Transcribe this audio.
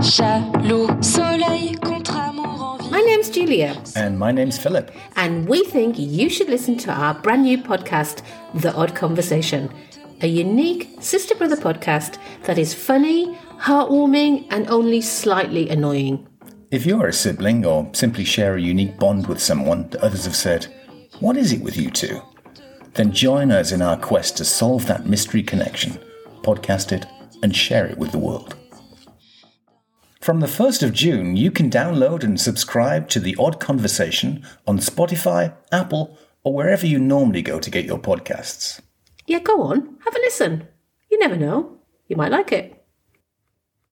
Jaloux, soleil contre amour, envie. My name's Julia, And my name's Phillip. and we think you should listen to our brand new podcast, The Odd Conversation, a unique sister brother podcast that is funny, heartwarming, and only slightly annoying. If you're a sibling or simply share a unique bond with someone that others have said, What is it with you two? Then join us in our quest to solve that mystery connection, podcast it, and share it with the world. From the 1st of June, you can download and subscribe to The Odd Conversation on Spotify, Apple, or wherever you normally go to get your podcasts. Yeah, go on, have a listen. You never know, you might like it.